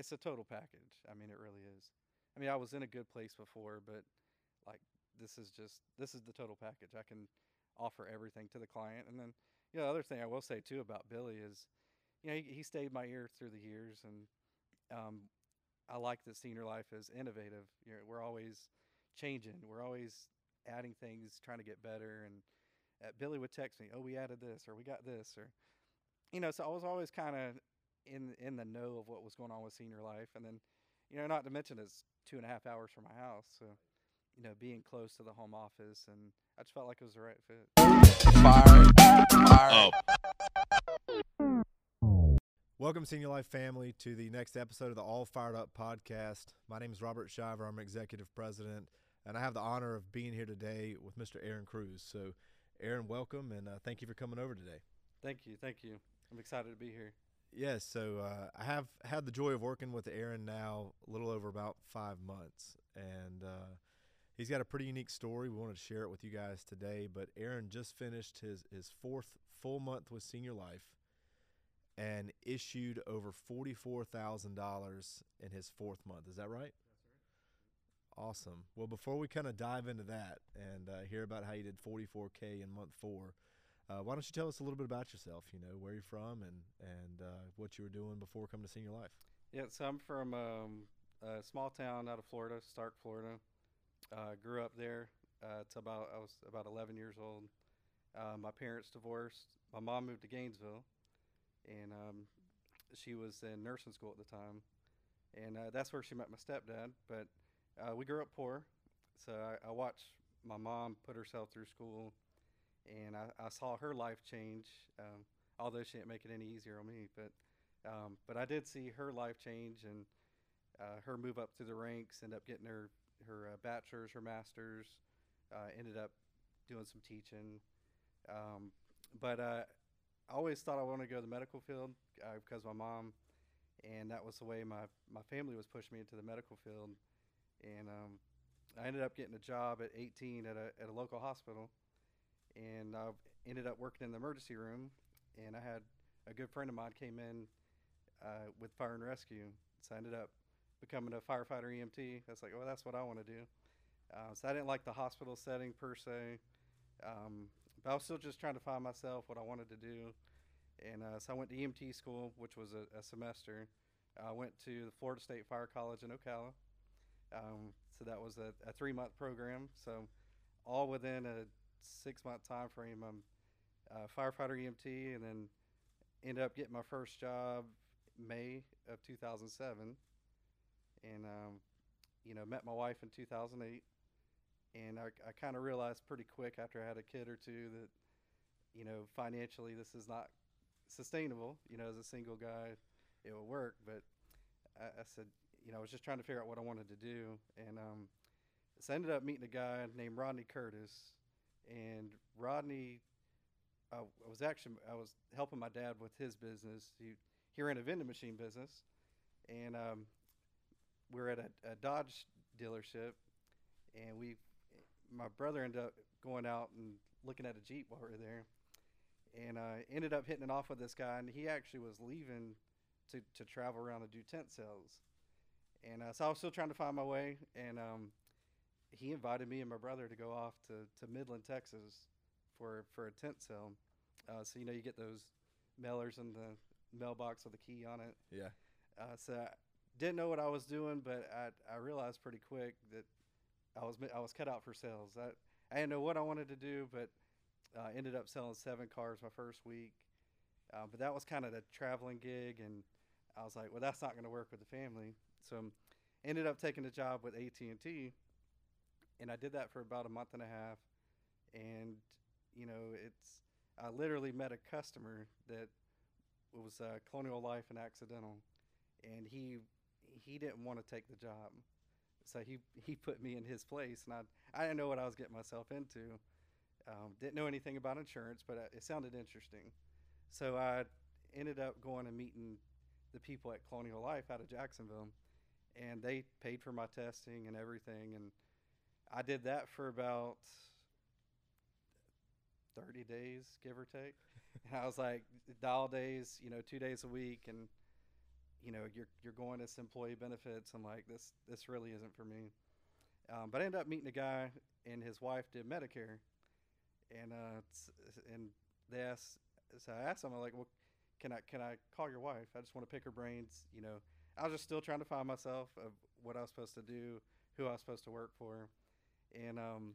it's a total package. I mean, it really is. I mean, I was in a good place before, but like this is just this is the total package. I can offer everything to the client, and then you know, the other thing I will say too about Billy is, you know, he, he stayed my ear through the years, and um, I like that senior life is innovative. You know, we're always changing. We're always adding things, trying to get better. And uh, Billy would text me, "Oh, we added this, or we got this, or you know." So I was always kind of in in the know of what was going on with senior life, and then you know, not to mention it's two and a half hours from my house, so you know, being close to the home office, and I just felt like it was the right fit. Fire. Fire. Oh. Welcome, Senior Life family, to the next episode of the All Fired Up podcast. My name is Robert Shiver. I'm executive president, and I have the honor of being here today with Mr. Aaron Cruz. So, Aaron, welcome, and uh, thank you for coming over today. Thank you, thank you. I'm excited to be here. Yes, so uh, I have had the joy of working with Aaron now a little over about five months, and uh, he's got a pretty unique story. We wanted to share it with you guys today. But Aaron just finished his his fourth full month with Senior Life and issued over $44,000 in his fourth month. Is that right? Awesome. Well, before we kind of dive into that and uh, hear about how you did 44K in month four, uh, why don't you tell us a little bit about yourself? You know, where you're from and, and uh, what you were doing before coming to Senior Life. Yeah, so I'm from um, a small town out of Florida, Starke, Florida. Uh, grew up there. Uh, it's about I was about 11 years old. Uh, my parents divorced. My mom moved to Gainesville, and um, she was in nursing school at the time, and uh, that's where she met my stepdad. But uh, we grew up poor, so I, I watched my mom put herself through school, and I, I saw her life change. Um, although she didn't make it any easier on me, but um, but I did see her life change and uh, her move up through the ranks, end up getting her her uh, bachelor's, her master's, uh, ended up doing some teaching. Um, but uh, I always thought I wanted to go to the medical field because my mom, and that was the way my, my family was pushing me into the medical field. And um, I ended up getting a job at 18 at a, at a local hospital. And I ended up working in the emergency room. And I had a good friend of mine came in uh, with fire and rescue. So I ended up becoming a firefighter EMT. Was like, oh, that's what I want to do. Uh, so I didn't like the hospital setting per se, um, but I was still just trying to find myself what I wanted to do. And uh, so I went to EMT school, which was a, a semester. I went to the Florida State Fire College in Ocala. Um, so that was a, a three month program. So all within a six month time frame, I'm a firefighter EMT, and then ended up getting my first job May of 2007 and um, you know met my wife in 2008 and i, I kind of realized pretty quick after i had a kid or two that you know financially this is not sustainable you know as a single guy it will work. But I, I said you know i was just trying to figure out what i wanted to do. And um, so i ended up meeting a guy named rodney curtis and rodney I was actually i was helping my dad with his business. He, he ran a vending machine business. And um, we were at a, a Dodge dealership, and we, my brother ended up going out and looking at a Jeep while we were there, and uh, ended up hitting it off with this guy, and he actually was leaving to, to travel around and do tent sales, and uh, so I was still trying to find my way, and um, he invited me and my brother to go off to, to Midland, Texas, for for a tent sale. Uh, so you know you get those mailers in the mailbox with a key on it. Yeah. Uh, so didn't know what I was doing, but I, I realized pretty quick that I was I was cut out for sales. I, I didn't know what I wanted to do, but uh, ended up selling seven cars my first week. Uh, but that was kind of the traveling gig, and I was like, well, that's not going to work with the family. So ended up taking a job with AT and T, and I did that for about a month and a half. And you know, it's I literally met a customer that was uh, Colonial Life and Accidental, and he he didn't want to take the job, so he he put me in his place, and I I didn't know what I was getting myself into. Um, didn't know anything about insurance, but uh, it sounded interesting, so I ended up going and meeting the people at Colonial Life out of Jacksonville, and they paid for my testing and everything, and I did that for about 30 days, give or take. and I was like, dial days, you know, two days a week, and you know, you're you're going as employee benefits. I'm like, this this really isn't for me. Um, but I ended up meeting a guy, and his wife did Medicare, and uh, and they asked, so I asked him, I'm like, well, can I can I call your wife? I just want to pick her brains. You know, I was just still trying to find myself of what I was supposed to do, who I was supposed to work for, and um,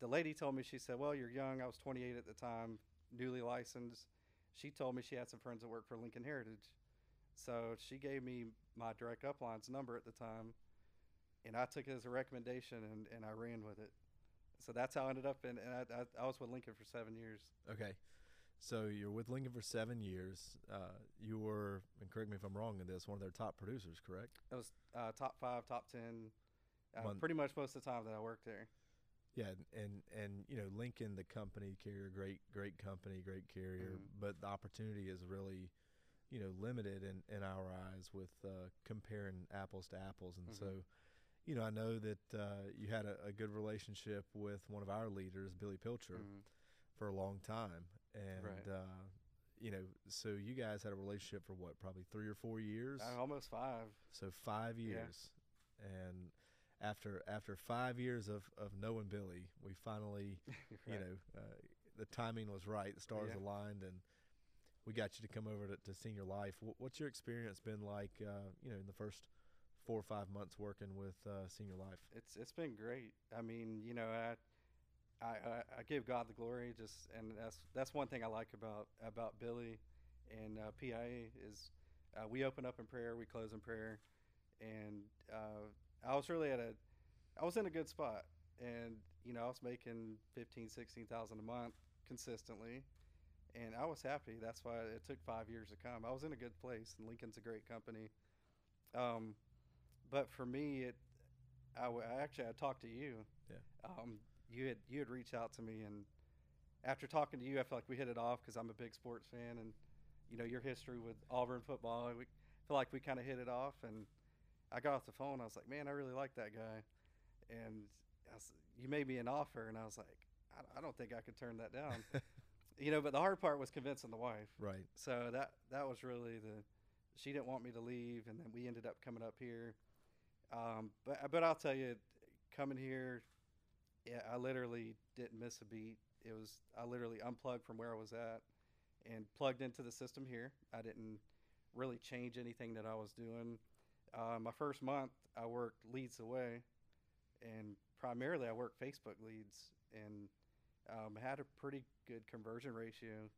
the lady told me she said, well, you're young. I was 28 at the time, newly licensed. She told me she had some friends that worked for Lincoln Heritage, so she gave me my direct upline's number at the time, and I took it as a recommendation and, and I ran with it. So that's how I ended up in. And I, I, I was with Lincoln for seven years. Okay. So you're with Lincoln for seven years. Uh, you were, and correct me if I'm wrong in this, one of their top producers, correct? It was uh, top five, top ten, uh, Mon- pretty much most of the time that I worked there. Yeah, and and you know Lincoln, the company carrier, great great company, great carrier, Mhm. but the opportunity is really, you know, limited in in our eyes with uh, comparing apples to apples, and Mhm. so, you know, I know that uh, you had a, a good relationship with one of our leaders, Billy Pilcher, Mhm. for a long time, and Right. uh, you know, so you guys had a relationship for what, probably three or four years, Uh, almost five. so five Yeah. years, and after after five years of, of knowing Billy, we finally you know, uh, the timing was right. The stars Yeah. aligned, and we got you to come over to, to Senior Life. Wh- What's your experience been like? Uh, you know, in the first four or five months working with uh, Senior Life. It's it's been great. I mean, you know, I, I I I give God the glory. Just and that's that's one thing I like about about Billy and uh, PIA is uh, we open up in prayer, we close in prayer, and uh, I was really at a I was in a good spot, and you know I was making fifteen sixteen thousand a month consistently, and I was happy. That's why it took five years to come. I was in a good place, and Lincoln's a great company. Um, but for me, it I, w- I actually I talked to you. Yeah. Um, you had you had reached out to me, and after talking to you, I feel like we hit it off because I'm a big sports fan, and you know your history with Auburn football. We feel like we kind of hit it off, and I got off the phone. I was like, man, I really like that guy, and I was, you made me an offer, and I was like, I, I don't think I could turn that down. you know, but the hard part was convincing the wife. Right. So that that was really the she didn't want me to leave, and then we ended up coming up here. Um, but but I'll tell you, coming here, yeah, I literally didn't miss a beat. It was I literally unplugged from where I was at and plugged into the system here. I didn't really change anything that I was doing. Uh, my first month, I worked leads away, and primarily I worked Facebook leads, and um, had a pretty good conversion ratio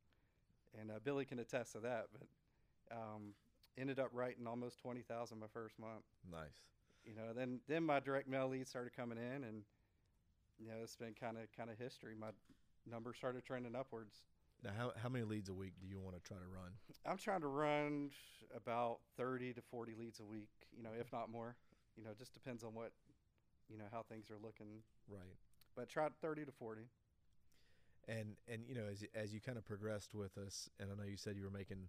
and uh, Billy can attest to that. But um, ended up writing almost twenty thousand my first month. Nice. You know, then then my direct mail leads started coming in, and you know it's been kind of kind of history. My numbers started trending upwards. Now, how how many leads a week do you want to try to run? I'm trying to run about thirty to forty leads a week. You know, if not more. You know, it just depends on what you know how things are looking. Right. But try thirty to forty. And and you know as you- as you kind of progressed with us, and I know you said you were making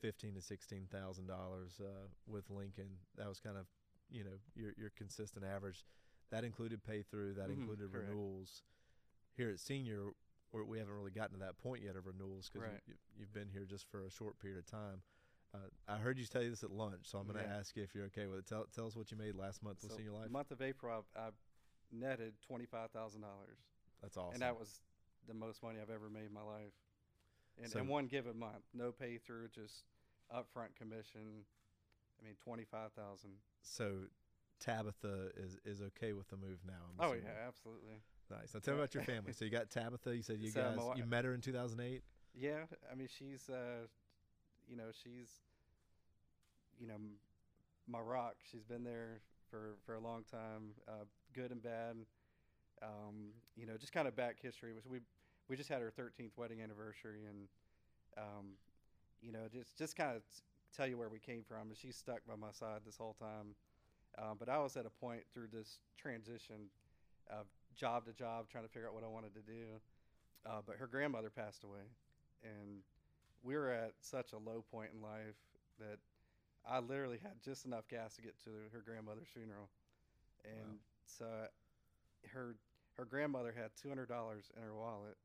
fifteen to sixteen thousand dollars uh, with Lincoln. That was kind of you know your your consistent average. That included pay through. That Mhm, included correct. renewals. Here at Senior, or we haven't really gotten to that point yet of renewals because Right. you, you've been here just for a short period of time. Uh, I heard you tell you this at lunch, so I'm going to Yeah. ask you if you're okay with it. Tell, tell us what you made last month with So Senior Life. month of April, I, I netted twenty five thousand dollars. That's awesome. and that was the most money I've ever made in my life. And, So- in one given month, no pay through, just upfront commission. I mean, twenty five thousand. so Tabitha is is okay with the move now. I'm Oh assuming. yeah, absolutely. Nice. Now tell me about your family. So you got Tabitha. You said you So guys you met her in 2008. Yeah, I mean, she's, uh, you know, she's, you know, my rock. She's been there for for a long time, uh, good and bad. Um, you know, just kind of back history. Was we we just had our 13th wedding anniversary, and um, you know, just just kind of tell you where we came from. And she's stuck by my side this whole time. Um, but I was at a point through this transition of job to job, trying to figure out what I wanted to do. Uh, but her grandmother passed away, and we were at such a low point in life that I literally had just enough gas to get to her grandmother's funeral, and so her her grandmother had two hundred dollars in her wallet,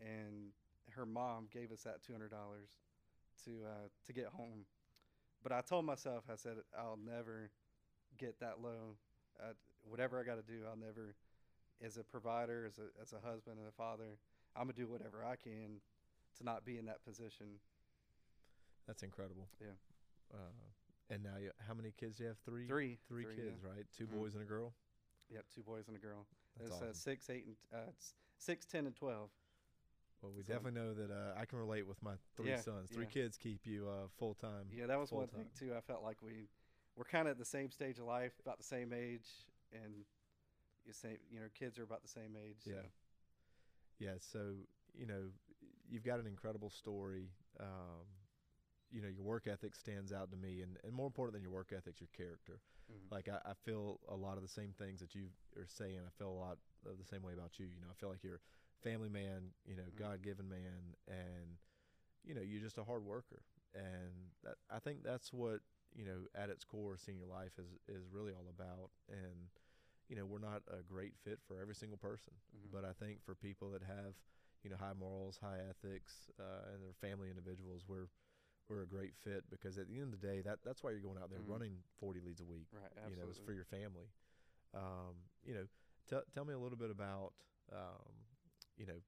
and her mom gave us that two hundred dollars to uh, to get home. but I told myself, I said, I'll never get that low. Uh, whatever I got to do, I'll never, as a provider, as a as a husband and a father, I'm gonna do whatever I can to not be in that position. That's incredible. Yeah. Uh, and now, you, how many kids do you have? Three. Three, Three three, kids, right? 2 Mhm. boys and a girl. Yep, two boys and a girl. That's There's awesome. uh, six, eight, and uh, six, ten, and twelve. well, we so- definitely know that uh, I can relate with my three Yeah, sons. Three yeah. kids keep you uh, full time. Yeah, that was one full-time. thing too. I felt like we we're kind of at the same stage of life, about the same age, and say you know kids are about the same age. so- Yeah. Yeah. So you know, you've got an incredible story. Um, you know, your work ethic stands out to me, and, and more important than your work ethic, your character. Mhm. Like I, I feel a lot of the same things that you are saying. I feel a lot of the same way about you. You know, I feel like you're a family man. You know, Mhm. God given man, and you know, you're just a hard worker. And that, I think that's what you know at its core, senior life is is really all about. And you know, we're not a great fit for every single person, Mhm. but I think for people that have you know high morals, high ethics, uh, and they're family individuals, we're we're a great fit because at the end of the day, that that's why you're going out there Mhm. running 40 leads a week Right. Absolutely. you know, it's for your family. Um, you know, tell tell me a little bit about, um, you know,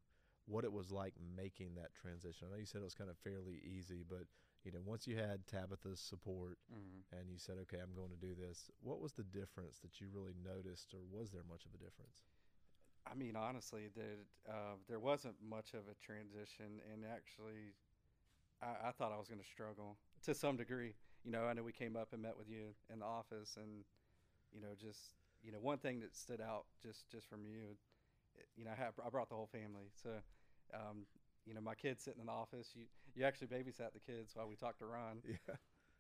what it was like making that transition. I know you said it was kind of fairly easy, but you know, once you had Tabitha's support Mhm. and you said, okay, I'm going to do this, what was the difference that you really noticed, or was there much of a difference? I mean, honestly, there uh, there wasn't much of a transition, and actually, I, I thought I was going to struggle to some degree. You know, I know we came up and met with you in the office, and you know, just you know, one thing that stood out just just from you, you know, I, have, I brought the whole family, so. Um, you know, my kids sitting in the office. You you actually babysat the kids while we talked to Ron.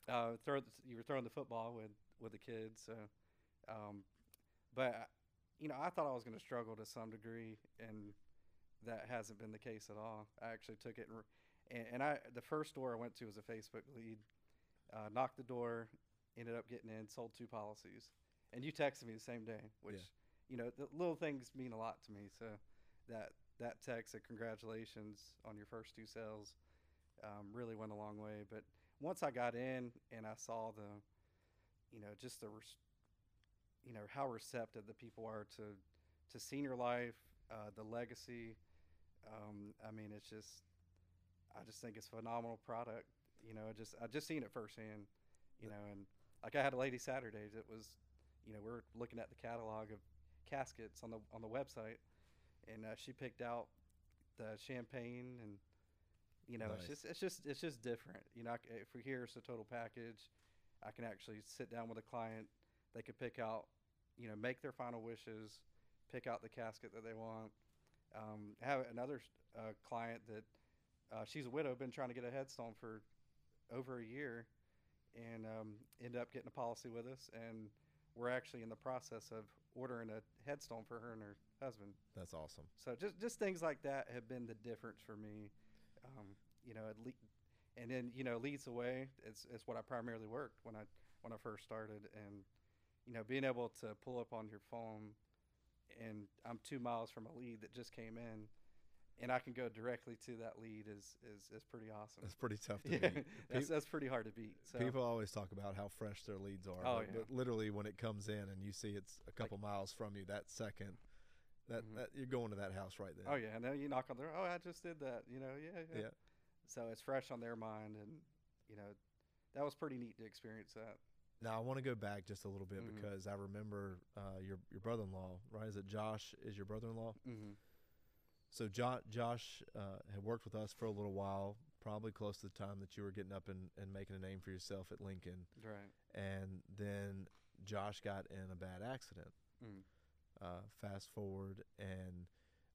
Yeah, uh, throw the, you were throwing the football with with the kids. So, um, but you know, I thought I was going to struggle to some degree, and that hasn't been the case at all. I actually took it, and, and, I the first door I went to was a Facebook lead. Uh, knocked the door, ended up getting in, sold two policies, and you texted me the same day, which Yeah. you know the little things mean a lot to me. So that that text of congratulations on your first two sales um, really went a long way. But once I got in and I saw the, you know, just the, res- you know, how receptive the people are to, to senior life, uh, the legacy. Um, I mean, it's just, I just think it's a phenomenal product. You know, I just, I just seen it firsthand. You know, and like I had a lady Saturday that was, you know, we're looking at the catalog of caskets on the on the website, and uh, she picked out the champagne and you know it's just it's just it's just different. You know if we hear it's a total package i can actually sit down with a client. They could pick out you know make their final wishes pick out the casket that they want. Um, I have another uh, client that uh, she's a widow been trying to get a headstone for over a year and um, ended up getting a policy with us. And we're actually in the process of ordering a headstone for her and her husband that's awesome. so just just things like that have been the difference for me. Um, you know, it le- and then you know leads the way. It's it's what I primarily worked when I when I first started, and you know being able to pull up on your phone, and I'm two miles from a lead that just came in, and I can go directly to that lead is is is pretty awesome. That's pretty tough to yeah, beat. that's that's pretty hard to beat. So People always talk about how fresh their leads are, Oh, but, yeah. but literally when it comes in and you see it's a couple miles from you, that second, that, Mhm. that you're going to that house right there. oh yeah, and then you knock on their oh I just did that. You know yeah yeah. yeah. So it's fresh on their mind, and you know that was pretty neat to experience that. Now I want to go back just a little bit Mhm. because I remember uh, your your brother-in-law, right? Is it Josh? Is your brother-in-law? Mm-hmm. So jo- Josh uh, had worked with us for a little while, probably close to the time that you were getting up and, and making a name for yourself at Lincoln, Right. and then Josh got in a bad accident. Mm. Uh, fast forward, and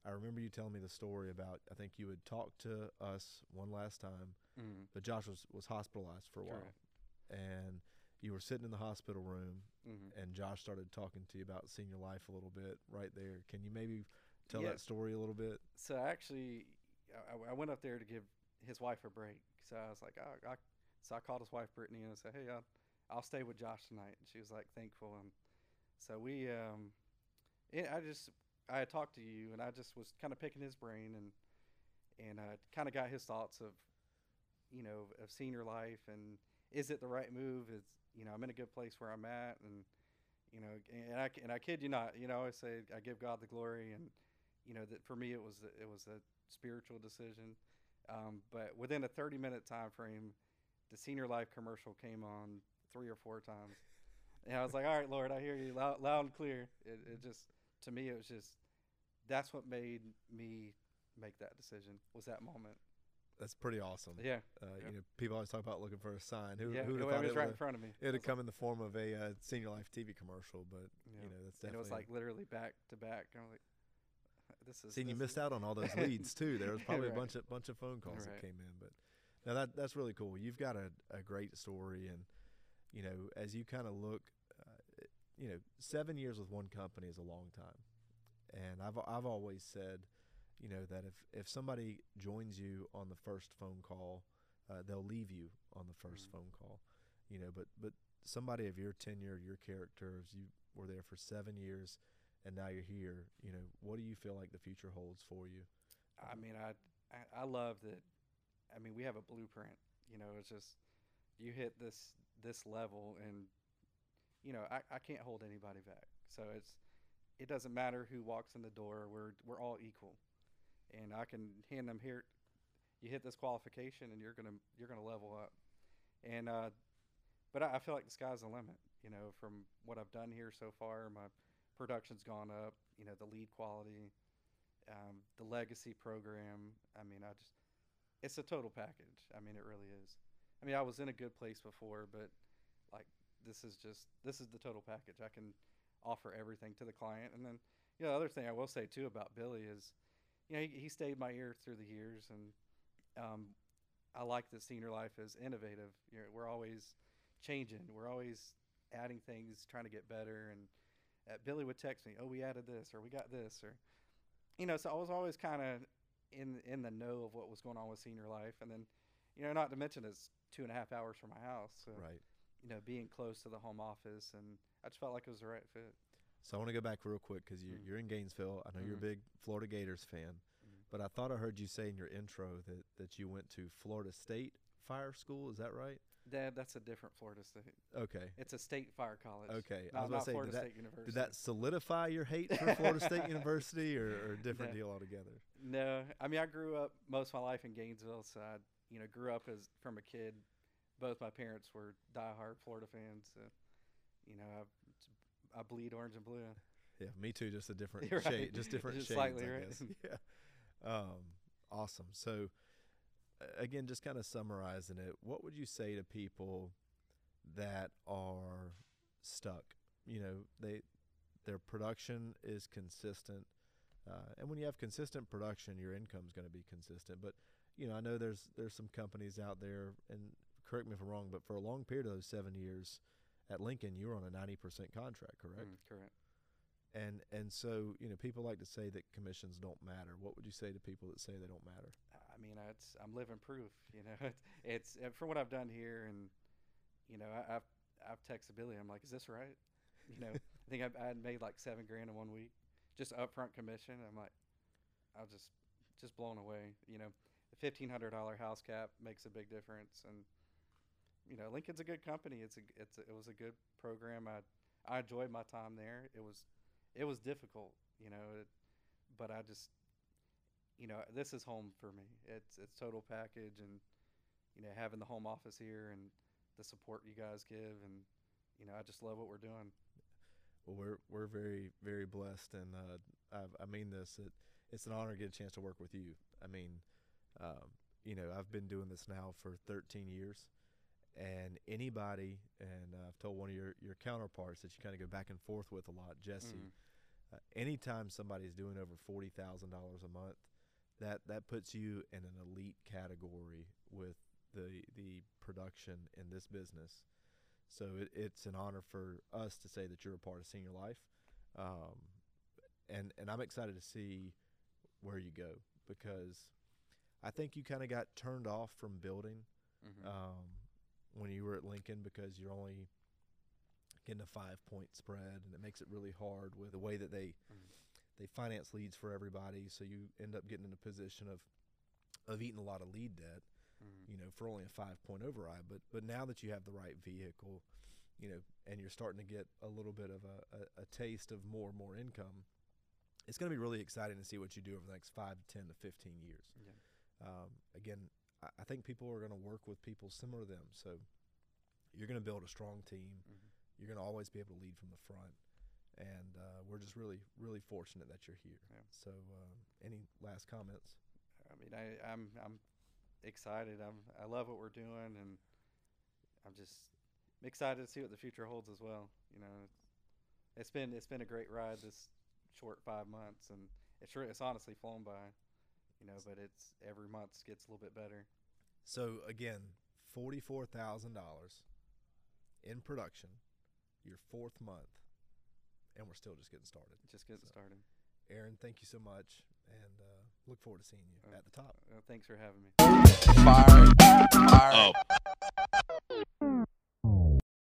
I remember you telling me the story about. I think you had talked to us one last time, Mm. but Josh was was hospitalized for a while, Correct. and you were sitting in the hospital room, Mm-hmm. and Josh started talking to you about senior life a little bit right there. Can you maybe tell Yeah. that story a little bit? So actually, I, I went up there to give his wife a break. So I was like, I, I, so I called his wife Brittany and I said, Hey, I'll, I'll stay with Josh tonight. And she was like, thankful. And so we, um, it, I just, I had talked to you and I just was kind of picking his brain and, and uh, kind of got his thoughts of, you know, of senior life and, is it the right move? Is you know I'm in a good place where I'm at, and you know, and I and I kid you not, you know, I say I give God the glory, and you know that for me it was a, it was a spiritual decision. Um, but within a 30 minute time frame, the Senior Life commercial came on three or four times, and I was like, "All right, Lord, I hear you loud, loud and clear." It, it just to me, it was just that's what made me make that decision was that moment. That's pretty awesome. Yeah, Uh, yeah. You know, people always talk about looking for a sign. Who, yeah, who would it, have thought was right in front of me. It'd come in the form of a uh, Senior Life TV commercial, but Yeah. you know that's like, and it was like literally back to back. I'm like, this is. See, you missed out on all those leads too. There was probably Right. a bunch of bunch of phone calls that came in, but now that that's really cool. You've got a, a great story, and you know, as you kind of look, uh, you know, seven years with one company is a long time, and I've I've always said, you know, that if if somebody joins you on the first phone call, uh, they'll leave you on the 1st Mhm. phone call, you know, but but somebody of your tenure, your characters, you were there for seven years, and now you're here. You know, what do you feel like the future holds for you? I mean, I, I love that. I mean, we have a blueprint. You know, it's just you hit this this level, and you know, I, I can't hold anybody back. So it's it doesn't matter who walks in the door. We're we're all equal, and I can hand them here. You hit this qualification, and you're gonna you're gonna level up. And uh, but I, I feel like the sky's the limit. You know, from what I've done here so far, my production's gone up. You know, the lead quality, um, the legacy program. I mean, I just it's a total package. I mean, it really is. I mean, I was in a good place before, but like this is just this is the total package. I can offer everything to the client, and then you know, the other thing I will say too about Billy is, you know, he, he stayed my ear through the years, and um, I like that Senior Life is innovative. You know, we're always changing. We're always adding things, trying to get better. And uh, Billy would text me, "Oh, we added this, or we got this, or you know." So I was always kind of in in the know of what was going on with Senior Life, and then you know, not to mention it's two and a half hours from my house, so Right. you know, being close to the home office, and I just felt like it was the right fit. So I want to go back real quick because you, Mm. you're in Gainesville. I know you're a Mhm. big Florida Gators fan, Mhm. but I thought I heard you say in your intro that, that you went to Florida State Fire School. Is that right? Dad, that's a different Florida State. Okay. It's a state fire college. Okay. I was about not to say, Florida did that, State University. did that solidify your hate for Florida State University or, or a different No. deal altogether? No, I mean I grew up most of my life in Gainesville, so I, you know, grew up as from a kid. Both my parents were diehard Florida fans, so you know, I, I bleed orange and blue. Yeah, me too. Just a different Right. shade, just different Just shades, I right? guess. Yeah. Um, awesome. So, again, just kind of summarizing it, what would you say to people that are stuck? You know, they their production is consistent, uh, and when you have consistent production, your income is going to be consistent. But you know, I know there's there's some companies out there, and correct me if I'm wrong, but for a long period of those seven years at Lincoln, you were on a 90% contract, correct? Mm, correct. And and so you know people like to say that commissions don't matter. What would you say to people that say they don't matter? I mean, it's I'm living proof. You know, it's, it's for what I've done here, and you know, I, I've I've texted Billy. I'm like, is this right? You know, I think I, I made like seven grand in one week, just upfront commission. I'm like, I was just just blown away. You know, the fifteen hundred dollar house cap makes a big difference, and you know, Lincoln's a good company. It's a it's a, it was a good program. I I enjoyed my time there. It was it was difficult, you know, it, but I just you know, this is home for me. It's it's total package, and you know, having the home office here and the support you guys give, and you know, I just love what we're doing. Well, we're we're very very blessed, and uh, I, I mean this. It, it's an honor to get a chance to work with you. I mean, um, you know, I've been doing this now for 13 years, and anybody, and uh, I've told one of your your counterparts that you kind of go back and forth with a lot, Jesse. Mhm. Uh, anytime somebody's doing over forty thousand dollars a month, that that puts you in an elite category with the the production in this business. So it, it's an honor for us to say that you're a part of Senior Life, um, and and I'm excited to see where you go because I think you kind of got turned off from building Mhm. um, when you were at Lincoln because you're only getting a five point spread and it makes it really hard with the way that they Mhm. they finance leads for everybody so you end up getting in a position of of eating a lot of lead debt Mhm. you know, for only a five point override. But but now that you have the right vehicle, you know, and you're starting to get a little bit of a, a, a taste of more and more income, it's going to be really exciting to see what you do over the next five to ten to fifteen years. Yeah. Um, again, I, I think people are going to work with people similar to them. So you're going to build a strong team. Mhm. You're going to always be able to lead from the front. And uh, we're just really, really fortunate that you're here. Yeah. So, um, any last comments? I mean, I, I'm I'm excited. I'm I love what we're doing, and I'm just I'm excited to see what the future holds as well. You know, it's, it's been it's been a great ride this short five months, and it's re- it's honestly flown by. You know, but it's every month gets a little bit better. So again, forty-four thousand dollars in production, your fourth month, and we're still just getting started. Just getting So- started. Aaron, thank you so much, and uh, look forward to seeing you Uh, at the top. Uh, thanks for having me. Fire. Fire. Oh.